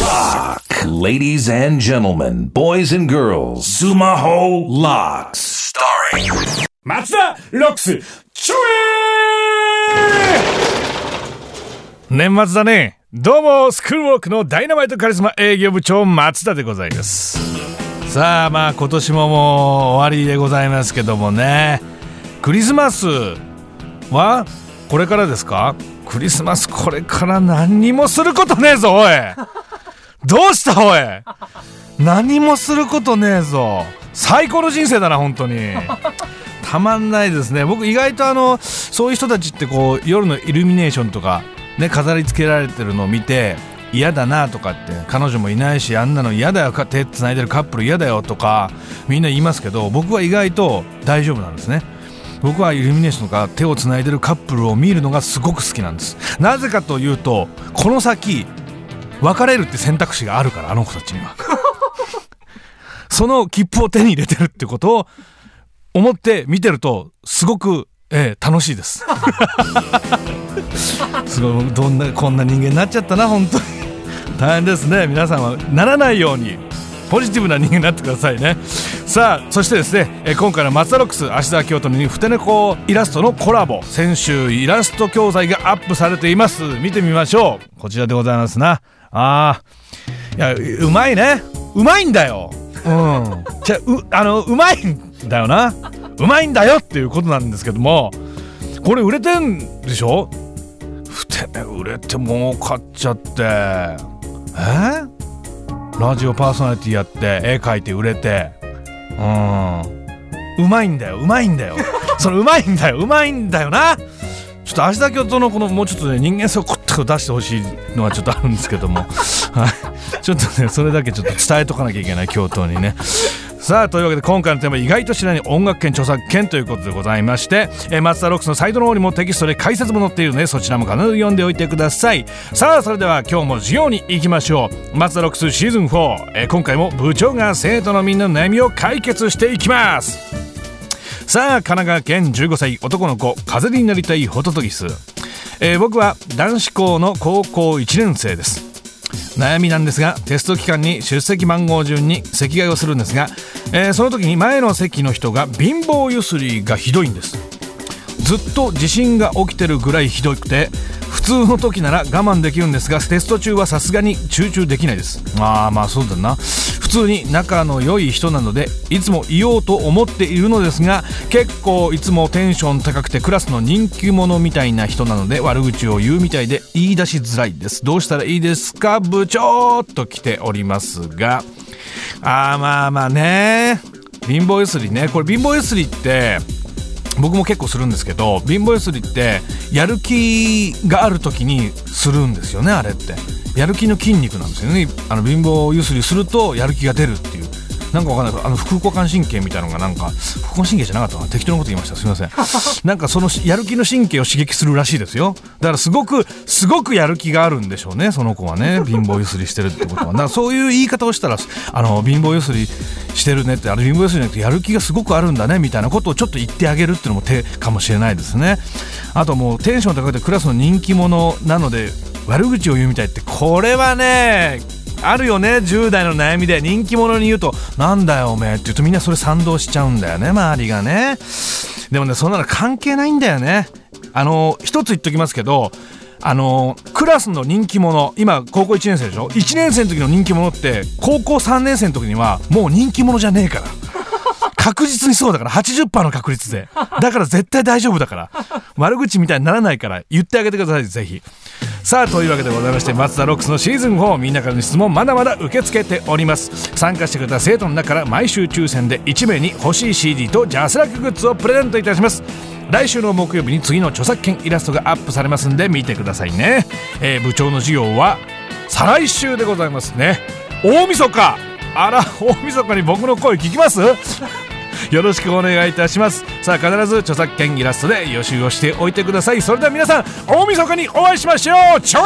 Lock. Ladies and gentlemen, boys and girls, Sumaho Locks. Starring 松田ロックスちょえ年末だね。どうもスクールウォークのダイナマイトカリスマ営業部長松田でございます。さあまあ今年ももう終わりでございますけどもね。クリスマスはこれからですか？クリスマスこれから何にもすることねえぞおい。どうしたおい？何もすることねえぞ。最高の人生だな本当に。たまんないですね。僕意外とあのそういう人たちってこう夜のイルミネーションとかね飾り付けられてるのを見て嫌だなとかって彼女もいないしあんなの嫌だよ手つないでるカップル嫌だよとかみんな言いますけど僕は意外と大丈夫なんですね僕はイルミネーションとか手をつないでるカップルを見るのがすごく好きなんです。なぜかというとこの先別れるって選択肢があるからあの子たちには。その切符を手に入れてるってことを思って見てるとすごく、えー、楽しいです。すごいどんなこんな人間になっちゃったな本当に。大変ですね。皆さんはならないようにポジティブな人間になってくださいねさあそしてですね、え今回の松田ロックス芦田京都にふて猫イラストのコラボ。先週イラスト教材がアップされています。見てみましょう。こちらでございますな。あー。いやうまいね。うまいんだよ。うん。じゃうあのうまいんだよな。うまいんだよ。っていうことなんですけども。これ売れてんでしょ？ふて売れて儲かっちゃって。え？ラジオパーソナリティやって絵描いて売れてうん。うまいんだようまいんだよ。そのうまいんだようまいんだよな。ちょっと芦田京都のこのもうちょっとね人間性をこっと出してほしいのはちょっとあるんですけども。はい。ちょっとねそれだけちょっと伝えとかなきゃいけない京都にねさあというわけで今回のテーマ意外と知らない音楽権著作権ということでございまして、えー、松田ロックスのサイトの方にもテキストで解説も載っているのでそちらも必ず読んでおいてください。さあそれでは今日も授業に行きましょう。松田ロックスシーズン4、え、今回も部長が生徒のみんなの悩みを解決していきます。さあ神奈川県15歳男の子風になりたいホトトギス、えー、僕は男子校の高校1年生です。悩みなんですがテスト期間に出席番号順に席替えをするんですが、えー、その時に前の席の人が貧乏ゆすりがひどいんです。ずっと地震が起きてるぐらいひどくて普通の時なら我慢できるんですがテスト中はさすがに集中できないです。ああまあそうだな。普通に仲の良い人なのでいつも言おうと思っているのですが結構いつもテンション高くてクラスの人気者みたいな人なので悪口を言うみたいで言い出しづらいです。どうしたらいいですか？部長と来ておりますが。ああまあまあね。貧乏ゆすりね。これ貧乏ゆすりって僕も結構するんですけど貧乏ゆすりってやる気がある時にするんですよねあれって。やる気の筋肉なんですよね。あの貧乏ゆすりするとやる気が出るっていう。なんかわかんない。あの副交感神経みたいなのがなんか副交感神経じゃなかったかな。適当なこと言いました。すみません。なんかそのやる気の神経を刺激するらしいですよ。だからすごくすごくやる気があるんでしょうね。その子はね。貧乏ゆすりしてるってことは。だからそういう言い方をしたらあの貧乏ゆすりしてるねってあれ貧乏ゆすりじゃなくてやる気がすごくあるんだねみたいなことをちょっと言ってあげるっていうのも手かもしれないですね。あともうテンション高くてクラスの人気者なので悪口を言うみたいってこれはねあるよね10代の悩みで人気者に言うと「なんだよおめえ」って言うとみんなそれ賛同しちゃうんだよね周りがね。でもねそんなの関係ないんだよね。あの一つ言っときますけどあのクラスの人気者今高校1年生でしょ？1年生の時の人気者って高校3年生の時にはもう人気者じゃねえから。確実にそうだから。80%の確率で。だから絶対大丈夫だから。悪口みたいにならないから言ってあげてくださいぜひさあというわけでございまして松田ロックスのシーズン4みんなからの質問まだまだ受け付けております。参加してくれた生徒の中から毎週抽選で1名に欲しい CD とジャスラックグッズをプレゼントいたします。来週の木曜日に次の著作権イラストがアップされますんで見てくださいね、えー、部長の授業は再来週でございますね。大晦日。あら大晦日に僕の声聞きます？よろしくお願いいたします。さあ必ず著作権イラストで予習をしておいてください。それでは皆さん大晦日にお会いしましょう。チョイ